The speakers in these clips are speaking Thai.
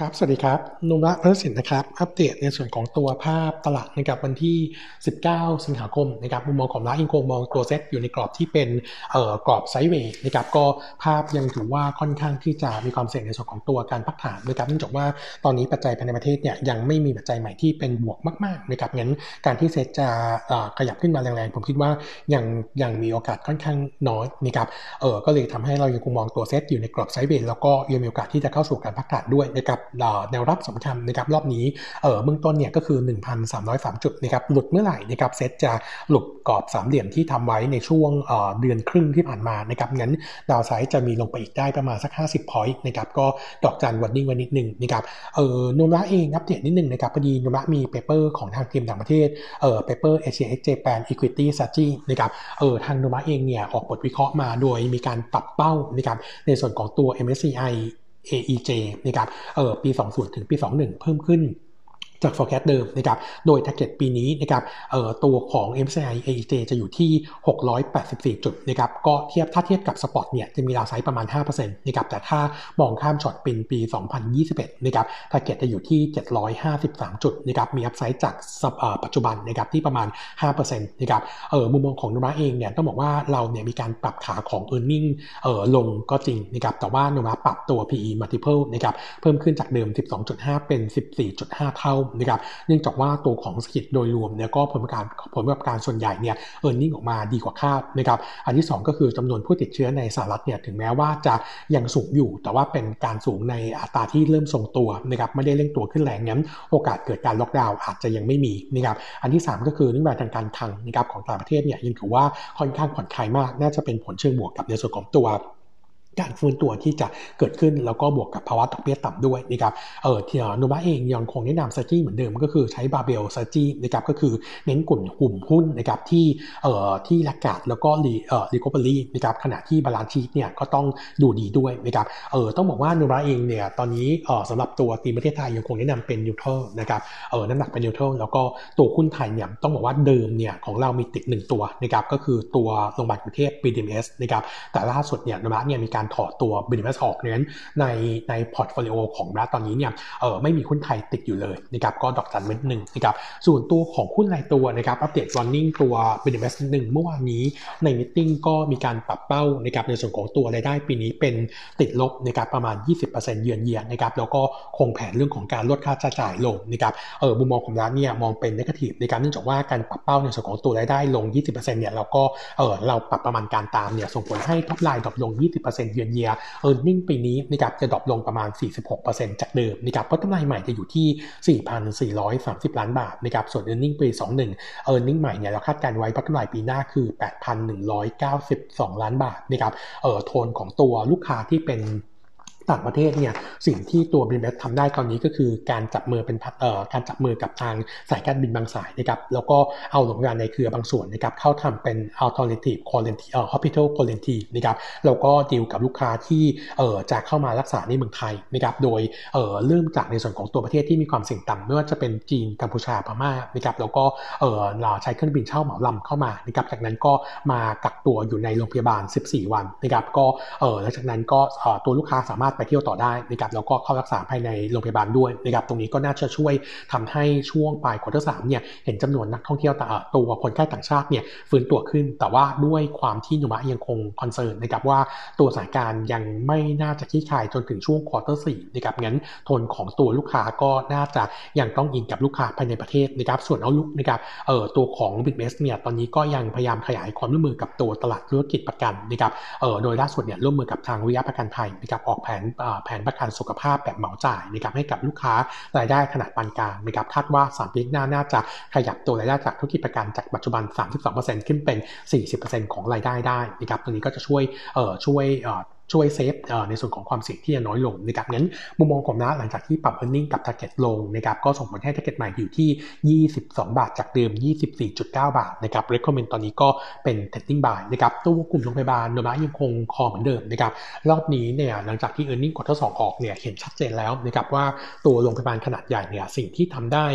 ครับ สวัสดีครับ โนมูระพัฒนสินนะครับ อัปเดตในส่วนของตัวภาพตลาดนะครับวันที่ 19 สิงหาคมนะครับ มุมมองของเราเองคงมองตัวเซ็ตอยู่ในกรอบที่เป็นเอ่อกรอบ sideway นะครับ ก็ภาพยังถือว่าค่อนข้างที่จะมีความเสี่ยงในส่วนของตัวการพักฐานนะครับ เนื่องจากว่าตอนนี้ปัจจัยภายในประเทศเนี่ยยังไม่มีปัจจัยใหม่ที่เป็นบวกมากๆนะครับ งั้นการที่เซ็ตจะขยับขึ้นมาแรงๆ ผมคิดว่ายังยังมีโอกาสค่อนข้างน้อยนะครับ เออก็เลยทำให้เรายังคงมองตัวเซ็ตอยู่ในกรอบ sideway แล้วก็ยังมีโอกาสที่จะเข้าสู่การพักฐานด้วยนะครับแนวรับสำคัญนะครับรอบนี้เออเบื้องต้นเนี่ยก็คือ 1,303 จุดนะครับหลุดเมื่อไหร่นะครับเซตจะหลุดกรอบสามเหลี่ยมที่ทำไว้ในช่วงเดือนครึ่งที่ผ่านมานะครับงั้น downside จะมีลงไปอีกได้ประมาณสัก 50 point นะครับก็ดอกจัน warning ไว้นิดนึงนะครับเออโนมูระเองอัปเดตนิดนึงนะครับพอดีโนมูระมี paper ของทางทีมต่างประเทศเออเปเปอร์ ACX Japan Equity Strategy นะครับเออทางโนมูระเองเนี่ยออกบทวิเคราะห์มาโดยมีการปรับเป้านะครับในส่วนของตัว MSCI AEJ นะครับเออปี 20 ถึงปี 21 เพิ่มขึ้น จาก forecast เดิมนะครับ โดย target ปีนี้นะครับเอ่อตัวของ MSCI AEJ จะอยู่ที่ 684 จุดนะครับ ก็เทียบถ้าเทียบกับสปอตเนี่ยจะมีราวไซส์ประมาณ 5%นะครับ แต่ถ้ามองข้ามช็อตเป็นปี 2021 นะครับ target จะอยู่ที่ 753 จุดนะครับ มีอัพไซด์จากปัจจุบันนะครับที่ประมาณ 5%นะครับ เออมุมมองของนุมาเองเนี่ยต้องบอกว่าเราเนี่ยมีการปรับขาของ e a r n i n g เออลงก็จริงนะครับ แต่ว่านุมาปรับตัว PE multiple นะครับ เพิ่มขึ้นจากเดิม 12.5 เป็น 14.5 เท่านะครับเนื่องจากว่าตัวของสกิจโดยรวมเนี่ยก็ผลประกอบผลประกอบการส่วนใหญ่เนี่ยเออร์เน็งออกมาดีกว่าคาดนะครับอันที่ 2 ก็คือจำนวนผู้ติดเชื้อในสหรัฐเนี่ยถึงแม้ว่าจะยังสูงอยู่ แต่ว่าเป็นการสูงในอัตราที่เริ่มทรงตัวนะครับไม่ได้เร่งตัวขึ้นแรงงั้นโอกาสเกิดการล็อกดาวน์อาจจะยังไม่มีนะครับอันที่ 3 ก็คือนโยบายทางการคลังนะครับของต่างประเทศเนี่ยยังถือว่าค่อนข้างผ่อนคลายมาก น่าจะเป็นผลเชิงบวกกับในส่วนของตัว การฟื้นตัวที่จะเกิดขึ้นแล้วก็บวกกับภาวะดอกเบี้ยต่ำด้วยนะครับเออที่โนมูระเองยังคงแนะนำซจี้เหมือนเดิมก็คือใช้บาเบลซจี้นะครับก็คือเน้นกลุ่มกลุ่มหุ้นนะครับที่เอ่อที่ laggard แล้วก็ re เอ่อ recovery นะครับขณะที่ balance sheet เนี่ยก็ต้องดูดีด้วยนะครับเออต้องบอกว่าโนมูระเองเนี่ยตอนนี้เอ่อสำหรับตัวตีประเทศไทยยังคงแนะนำเป็น neutral นะครับเออน้ำหนักเป็น neutral แล้วก็ตัวหุ้นไทยเนี่ยต้องบอกว่าเดิมเนี่ยของเรามีติดหนึ่งตัวนะครับก็คือตัวโรงพยาบาลกรุงเทพ BDMS นะครับแต่ล่าสุดเนี่ยโนมูระเนี่ยมีการถอดตัว b เ d สออกนั้นในใน portfolio ของเราตอนนี้เนี่ยเออไม่มีหุ้นไทยติดอยู่เลยนะครับก็ดอกจันนิดหนึ่งนะครับส่วนตัวของหุ้นรายตัวนะครับอัปเดตวันนิ่งตัวเบนเ d สหนึ่งเมื่อวานนี้ใน meeting็มีการปรับเป้านะครับในส่วนของตัวรายได้ปีนี้เป็นติดลบนะครับประมาณ 20%เยือนเยียนนะครับแล้วก็คงแผนเรื่องของการลดค่าใช้จ่ายลงนะครับเออมุมมองของเราเนี่ยมองเป็น negative ในการเนื่องจากว่าการปรับเป้าในส่วนของตัวรายได้ลง 20%เนี่ยเราก็เออเราปรับประมาณการตามเนี่ยส่งผลให้ topline drop ลง 20% year on year earning ปีนี้นะครับจะ drop ลงประมาณ 46%จากเดิมนะครับเพราะกำไรใหม่จะอยู่ที่ 4,430 ล้านบาทนะครับส่วน earning ปี 21เออร์เน็งใหม่เนี่ยเราคาดการไว้เพรากำไรปีหน้าคือ 8,192 ล้านบาทนะครับเออโทนของตัวลูกค้าที่เป็น ต่างประเทศเนี่ยสิ่งที่ตัวบินเบสทำได้ตอนนี้ก็คือการจับมือเป็นเอ่อการจับมือกับทางสายการบินบางสายนะครับแล้วก็เอาโรงงานในเครือบางส่วนนะครับเข้าทำเป็น alternative quarantine เอ่อ hospital quarantine นะครับแล้วก็ดีลกับลูกค้าที่เอ่อจะเข้ามารักษาในเมืองไทยนะครับโดยเอ่อเริ่มจากในส่วนของตัวประเทศที่มีความเสี่ยงต่ำไม่ว่าจะเป็นจีนกัมพูชาพม่านะครับแล้วก็เอ่อใช้เครื่องบินเช่าเหมาลำเข้ามานะครับจากนั้นก็มากักตัวอยู่ในโรงพยาบาล 14 วันนะครับก็เอ่อหลังจากนั้นก็ตัวลูกค้าสามารถไปเที่ยวต่อได้นะครับแล้วก็เข้ารักษาภายในโรงพยาบาลด้วยนะครับตรงนี้ก็น่าจะช่วยทำให้ช่วงปลาย quarter สามเนี่ยเห็นจำนวนนักท่องเที่ยวตัวคนไข้ต่างชาติเนี่ยฟื้นตัวขึ้น แต่ว่าด้วยความที่โนมูระยังคง concern นะครับว่าตัวสถานการณ์ยังไม่น่าจะคลี่คลายจนถึงช่วง quarter สี่นะครับงั้นทนของตัวลูกค้าก็น่าจะยังต้องอินกับลูกค้าภายในประเทศนะครับส่วนเอาลุกนะครับเอ่อตัวของบิตเมสเนี่ยตอนนี้ก็ยังพยายามขยายความร่วมมือกับตัวตลาดธุรกิจประกันนะครับเอ่อโดยล่าสุดเนี่ยร่วมมือกับทางวิทยาประกันไทยนะครับออกแผนแผนประกันสุขภาพแบบเหมาจ่ายนะครับให้กับลูกค้ารายได้ขนาดปานกลางนะครับคาดว่าสามปีหน้าน่าจะขยับตัวรายได้จากธุรกิจประกันจากปัจจุบัน 32%ขึ้นเป็น 40%ของรายได้ได้นะครับตรงนี้ก็จะช่วยเอ่อช่วยเอ่อ ช่วยเซฟในส่วนของความเสี่ยงที่จะน้อยลงนะครับงั้นมุมมองของน้าหลังจากที่ปรับ e a r n i n g กับ target ลงนะครับก็ส่งผลให้ target ใหม่อยู่ที่ 22 บาทจากเดิม 24.9 บาทนะครับ recommend ตอนนี้ก็เป็น testing buy นะครับตัวกลุ่มโรงพยาบาลโนมายังคงคอเหมือนเดิมนะครับรอบนี้เนี่ยหลังจากที่ e a r n i n g กดทดสอบออกเนี่ยเห็นชัดเจนแล้วนะครับว่าตัวโรงพยาบาลขนาดใหญ่เนี่ยสิ่งที่ทำได้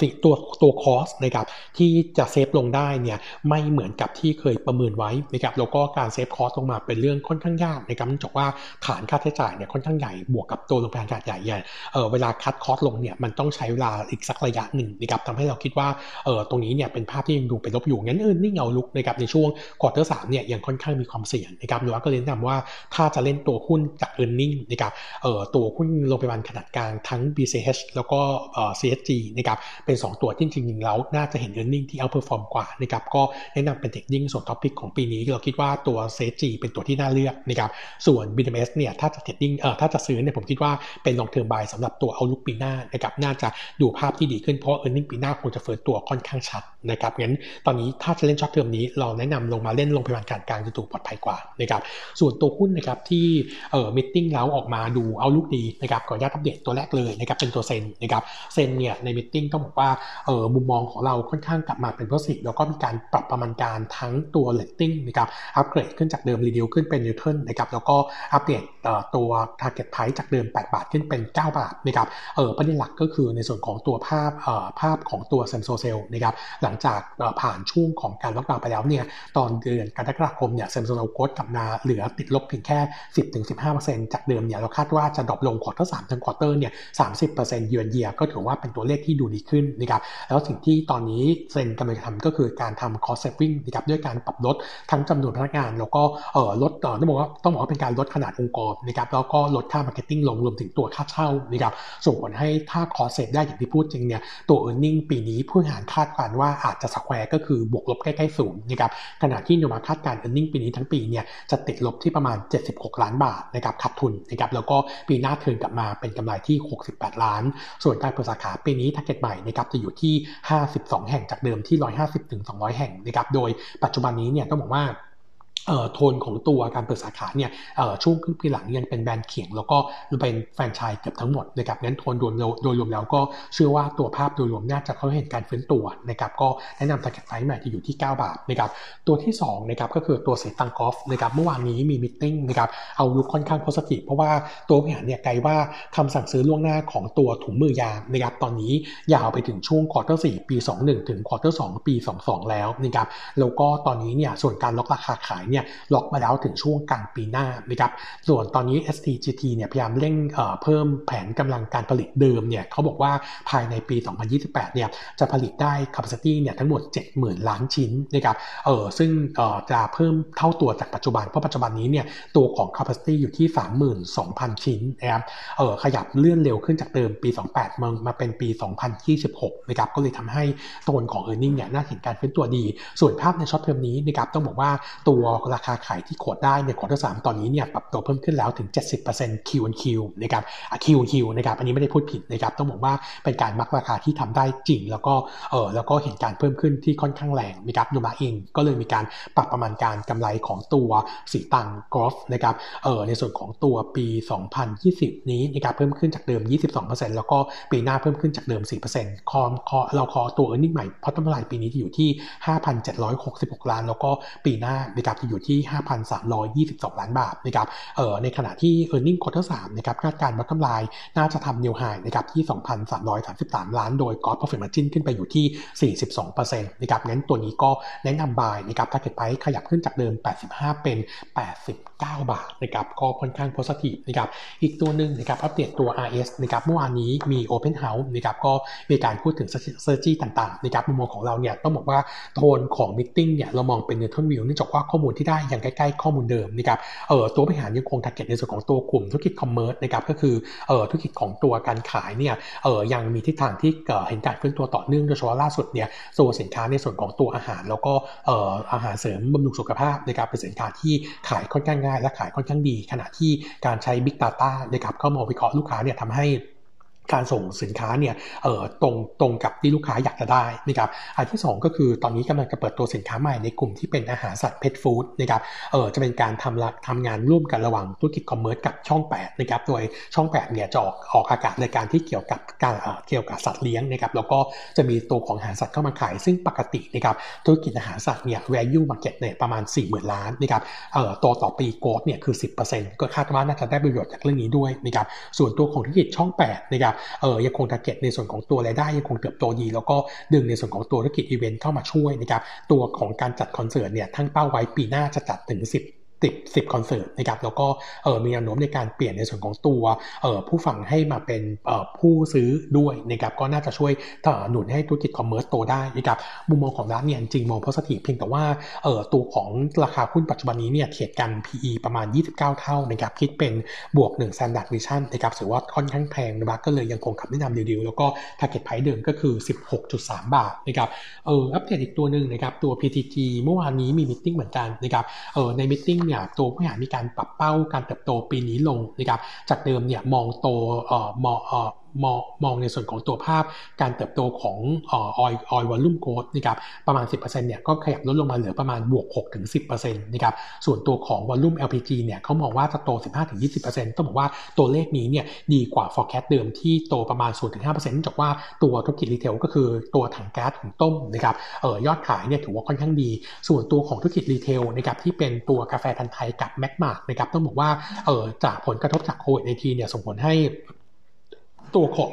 สิตัวตัว cost นะครับที่จะ save ลงได้เนี่ยไม่เหมือนกับที่เคยประเมินไว้นะครับแล้วก็การ save cost ลงมาเป็นเรื่องค่อนข้างยากนะครับเนื่องจากว่าฐานค่าใช้จ่ายเนี่ยค่อนข้างใหญ่บวกกับตัวโรงพยาบาลขนาดใหญ่เนี่ยเออเวลา cut cost ลงเนี่ยมันต้องใช้เวลาอีกสักระยะหนึ่งนะครับทำให้เราคิดว่าเออตรงนี้เนี่ยเป็นภาพที่ยังดูเป็นลบอยู่งั้น earning outlook นะครับในช่วง quarter สามเนี่ยยังค่อนข้างมีความเสี่ยงนะครับหรือว่าก็แนะนำว่าถ้าจะเล่นตัวหุ้นจาก earning นะครับเออตัวหุ้นโรงพยาบาลขนาดกลางทั้ง BCH แล้วก็เออ CHG นะครับเป็น 2 ตัวที่จริงๆแล้วน่าจะเห็น e a r n i n g ที่ outperform กว่านะครับก็แนะนำเป็นเทคนิคส่วน top pick ของปีนี้ เราคิดว่าตัว CHG เป็นตัวที่น่าเลือกนะครับส่วน BDMS เนี่ยถ้าจะ trading เอ่อถ้าจะซื้อเนี่ยผมคิดว่าเป็น long term buy สำหรับตัว outlook ปีหน้านะครับน่าจะดูภาพที่ดีขึ้นเพราะ e a r n i n g ปีหน้าคงจะฟื้นตัวค่อนข้างชัดนะครับงั้นตอนนี้ถ้าจะเล่น short term นี้เราแนะนำลงมาเล่นโรงพยาบาลขนาดกลางจะดูปลอดภัยกว่านะครับส่วนตัวหุ้นนะครับที่เอ่อ meeting แล้วออกมาดู outlook ดีนะครับขออนุญาตอัปเดตตัวแรกเลยนะครับเป็นตัว ZEN นะครับ ZEN เนี่ยใน meeting ต้องบอกว่าเออมุมมองของเราค่อนข้างกลับมาเป็น positive แล้วก็มีการปรับประมาณการทั้งตัวเลตติ้งนะครับอัปเกรดขึ้นจากเดิม reduce ขึ้นเป็น neutral นะครับแล้วก็อัปเดตตัว target price จากเดิม 8 บาทขึ้นเป็น 9 บาทนะครับเออประเด็นหลักก็คือในส่วนของตัวภาพเอ่อภาพของตัว same store sale นะครับหลังจากผ่านช่วงของการล็อกดาวน์ไปแล้วเนี่ยตอนเดือนกรกฎาคมเนี่ย same store sales growth กลับมาเหลือติดลบเพียงแค่ 10-15%จากเดิมเนี่ยเราคาดว่าจะ drop ลง quarter สามถึง quarter เนี่ย30% year on year ก็ถือว่าเป็นตัวเลขที่ดูดีขึ้นนะครับแล้วสิ่งที่ตอนนี้เซนกำลังจะทำก็คือการทำ cost saving นะครับด้วยการปรับลดทั้งจำนวนพนักงาน แล้วก็เออลดต้องบอกว่าต้องบอกว่าเป็นการลดขนาดองค์กรนะครับแล้วก็ลดค่า marketing ลงรวมถึงตัวค่าเช่านะครับส่งผลให้ถ้า cost save ได้อย่างที่พูดจริงเนี่ยตัว earning ปีนี้ผู้หารคาดการณ์ว่าอาจจะ square ก็คือบวกลบใกล้ๆศูนย์นะครับขณะที่โนมูระคาดการณ์ earning ปีนี้ทั้งปีเนี่ยจะติดลบที่ประมาณ 76 ล้านบาทนะครับขาดทุนนะครับแล้วก็ปีหน้า turn กลับมาเป็นกำไรที่ 68 ล้าน ส่วนการเปิดสาขาปีนี้ t a r g e t ใหม่นะครับจะอยู่ที่ 52 แห่งจากเดิมที่ 150ถึง200 แห่งนะครับโดยปัจจุบันนี้เนี่ยต้องบอกว่า โทนของตัวการเปิดสาขาเนี่ยช่วงครึ่งปีหลังยังเป็นแบรนด์เขียง แล้วก็เป็นแฟรนไชส์เกือบทั้งหมดนะครับงั้นโทนโดยโดยรวมแล้วก็เชื่อว่าตัวภาพโดยรวมน่าจะเข้าเห็นการฟื้นตัวนะครับก็แนะนำ target price ใหม่จะอยู่ที่ 9 บาทนะครับตัวที่2นะครับก็คือตัวศรีตรังโกลฟส์นะครับเมื่อวานนี้มี meeting นะครับ outlook ค่อนข้าง positive เพราะว่าตัวผู้บริหารเนี่ยไกลว่าคำสั่งซื้อล่วงหน้าของตัวถุงมือยางนะครับตอนนี้ยาวไปถึงช่วง quarter สี่ปี 21 ถึง quarter สี่ปี 22 แล้วนะครับแล้วก็ตอนนี้เนี่ยส่วนการล็อกราคาขายเนี่ยล็อกมาแล้วถึงช่วงกลางปีหน้านะครับส่วนตอนนี้ STGT เนี่ยพยายามเร่งเพิ่มแผนกำลังการผลิตเดิมเนี่ยเขาบอกว่าภายในปี 2028 เนี่ยจะผลิตได้ capacity เนี่ยทั้งหมด 70,000 ล้านชิ้นนะครับเออซึ่งเออจะเพิ่มเท่าตัวจากปัจจุบัน เพราะปัจจุบันนี้เนี่ยตัวของ capacity อยู่ที่ 32,000 ชิ้นนะครับเออขยับเลื่อนเร็วขึ้นจากเดิมปี 28มามาเป็นปี 2026นะครับก็เลยทำให้ตัวของ e a r n i n g เนี่ยน่าเห็นการฟื้นตัวดี ส่วนภาพใน short term นี้นะครับต้องบอกว่าตัวราคาขายที่ quote ได้ใน quarter สามตอนนี้เนี่ยปรับตัวเพิ่มขึ้นแล้วถึง 70% Q on Q นะครับ Q on Q นะครับอันนี้ไม่ได้พูดผิดนะครับต้องบอกว่าเป็นการ mark ราคาที่ทำได้จริง แล้วก็เออแล้วก็เห็นการเพิ่มขึ้นที่ค่อนข้างแรงนะครับโนมูระเองก็เลยมีการปรับประมาณการกำไรของตัวศรีตรังโกลฟส์นะครับเออในส่วนของตัวปี 2020 นี้นะครับเพิ่มขึ้นจากเดิม 22%แล้วก็ปีหน้าเพิ่มขึ้นจากเดิม 4%คอมคอเราคอตัวเออร์เน็งใหม่เพราะต้นกำไรปีนี้จะอยู่ที่ 5,766 ล้าน แล้วก็ปีหน้านะครับจะอยู่ที่ 5,322 ล้านบาทนะครับเออในขณะที่ e a r n i n g ็งควอเตอร์สามนะครับคาดการณ์วัดกำไรน่าจะทำนิวไฮนะครับที่ 2,333 ล้านโดยกอ s พอ profit margin ขึ้นไปอยู่ที่ 42%นะครับงั้นตัวนี้ก็แนะนำบายนะครับถ้าเกิดไปขยับขึ้นจากเดิม 85 เป็น 89 บาทนะครับก็ค่อนข้างโพสิทีฟนะครับอีกตัวหนึ่งนะครับอัปเดตตัว RS นะครับเมื่อวานนี้มี Open House นะครับก็มีการพูดถึง strategy ต่างๆนะครับมุมมองของเราเนี่ยต้องบอกว่าโทนของ meeting เนี่ยเรามองเป็น neutral view เนื่องจากว่าข้อมูลที่ได้ยังใกล้ๆข้อมูลเดิมนะครับเออตัวผู้บริหารยังคง target ในส่วนของตัวกลุ่มธุรกิจ commerce นะครับก็คือเออธุรกิจของตัวการขายเนี่ยเออยังมีทิศทางที่เห็นการฟื้นตัวต่อเนื่องโดยเฉพาะล่าสุดเนี่ยตัวสินค้าในส่วนของตัวอาหาร แล้วก็เอออาหารเสริมบำรุงสุขภาพนะครับเป็นสินค้าที่ขายค่อนข้างง่าย และขายค่อนข้างดี ขณะที่การใช้ Big Data นะครับเข้ามาวิเคราะห์ลูกค้าเนี่ยทำให้ การส่งสินค้าเนี่ยเออตรงตรงกับที่ลูกค้าอยากจะได้นะครับอันที่ 2 ก็คือตอนนี้กำลังจะเปิดตัวสินค้าใหม่ในกลุ่มที่เป็นอาหารสัตว์เพทฟู้ดนะครับเออจะเป็นการทำละทำงานร่วมกันระหว่างธุรกิจคอมเมอร์สกับช่อง8นะครับโดยช่อง8เนี่ยจะออกออกอากาศในการที่เกี่ยวกับการเกี่ยวกับสัตว์เลี้ยงนะครับแล้วก็จะมีตัวของอาหารสัตว์เข้ามาขาย ซึ่งปกตินะครับธุรกิจอาหารสัตว์เนี่ย value market เนี่ยประมาณ 4 0,000 ล้านนะครับเออตัวต่อปี growth เนี่ยคือ 10%ก็คาดว่าน่าจะได้ประโยชน์จากเรื่องนี้ด้วยนะครับส่วนตัวของธุรกิจช่อง8นะครับเออยังคง target ในส่วนของตัวรายได้ยังคงเติบโตดี แล้วก็ดึงในส่วนของตัวธุรกิจอีเวนต์เข้ามาช่วยนะครับตัวของการจัดคอนเสิร์ตเนี่ยตั้งเป้าไว้ปีหน้าจะจัดถึง 10 สิบสิบคอนเสิร์ตนะครับแล้วก็เออมีแนวโน้มในการเปลี่ยนในส่วนของตัวเออผู้ฟังให้มาเป็นเออผู้ซื้อด้วยนะครับก็น่าจะช่วยหนุนให้ธุรกิจ commerce โตได้นะครับมุมมองของเราเนี่ยจริงมอง positive เพียงแต่ว่าเออตัวของราคาหุ้นปัจจุบันนี้เนี่ยเทียดกัน PE ประมาณ 29 เท่านะครับคิดเป็นบวก1 standard deviation นะครับถือว่าค่อนข้างแพงนะครับก็เลยยังคงคำแนะนำดีๆแล้วก็ Target Price เดิมก็คือ 16.3 บาทนะครับเอออัปเดตอีกตัวหนึ่งนะครับตัว PTG เมื่อวานนี้มี meeting เหมือนกันนะครับเออใน meeting เนี่ยตัวผู้บริหารมีการปรับเป้าการเติบโตปีนี้ลงนะครับจากเดิมเนี่ยมองโตเอ่อมองเอ่อมองมองในส่วนของตัวภาพการเติบโตของ oil oil volume growth นะครับประมาณ 10%เนี่ยก็ขยับลดลงมาเหลือประมาณบวก6-10%นะครับส่วนตัวของวอลลุ่ม LPG เนี่ยเขามองว่าจะโต 15-20%ต้องบอกว่าตัวเลขนี้เนี่ยดีกว่า forecast เดิมที่โตประมาณ 0-5%เนื่องจากว่าตัวธุรกิจ retail ก็คือตัวถังแก๊สหุงต้มนะครับเออยอดขายเนี่ยถือว่าค่อนข้างดี ส่วนตัวของธุรกิจ retail นะครับที่เป็นตัวกาแฟพันธุ์ไทยกับ Max Mart นะครับต้องบอกว่าเออจากผลกระทบจากโควิด nineteen เนี่ยส่งผลให้ ตัวของ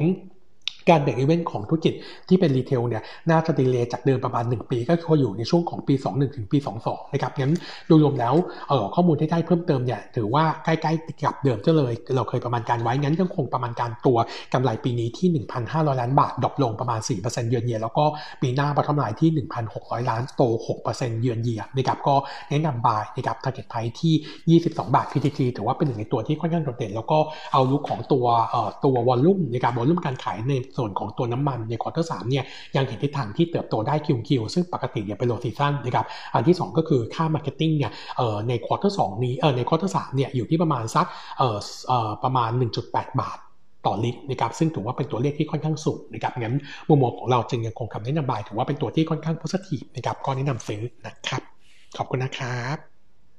การ breakeven ของธุรกิจที่เป็น retail เนี่ยน่าจะ delay จากเดิมประมาณ 1 ปี ก็คืออยู่ในช่วงของปี 21 ถึงปี 22 นะครับงั้นโดยรวมแล้วเออข้อมูลที่ได้เพิ่มเติมเนี่ยถือว่าใกล้ๆกับเดิมจะเลย เราเคยประมาณการไว้งั้นยังคงประมาณการตัวกำไรปีนี้ที่ 1,500 ล้านบาท drop ลงประมาณ 4% year on year แล้วก็ปีหน้าบัตรกำไรที่ 1,600 ล้านโต 6%เยือนเยียนะครับก็แนะนำ buy นะครับ target price ที่ 22 บาท PTG ถือว่าเป็นหนึ่งในตัวที่ค่อนข้างโดดเด่น แล้วก็ outlook ของตัวเอ่อตัว volume นะครับ volume การขายในส่วนของตัวน้ำมันใน quarter สามเนี่ยยังเห็นทิศทางที่เติบโตได้คิวคิวซึ่งปกติเนี่ยเป็น low season นะครับอันที่ 2 ก็คือค่า marketing เนี่ยเอ่อใน quarter นี้เอ่อใน quarter สามเนี่ยอยู่ที่ประมาณสักเอ่อเอ่อประมาณ 1.8 บาทต่อลิตรนะครับซึ่งถือว่าเป็นตัวเลขที่ค่อนข้างสูงนะครับงั้นมุมมองของเราจึงยังคงคำแนะนำ buy ถือว่าเป็นตัวที่ค่อนข้าง positive นะครับก็แนะนำซื้อนะครับ ขอบคุณนะครับ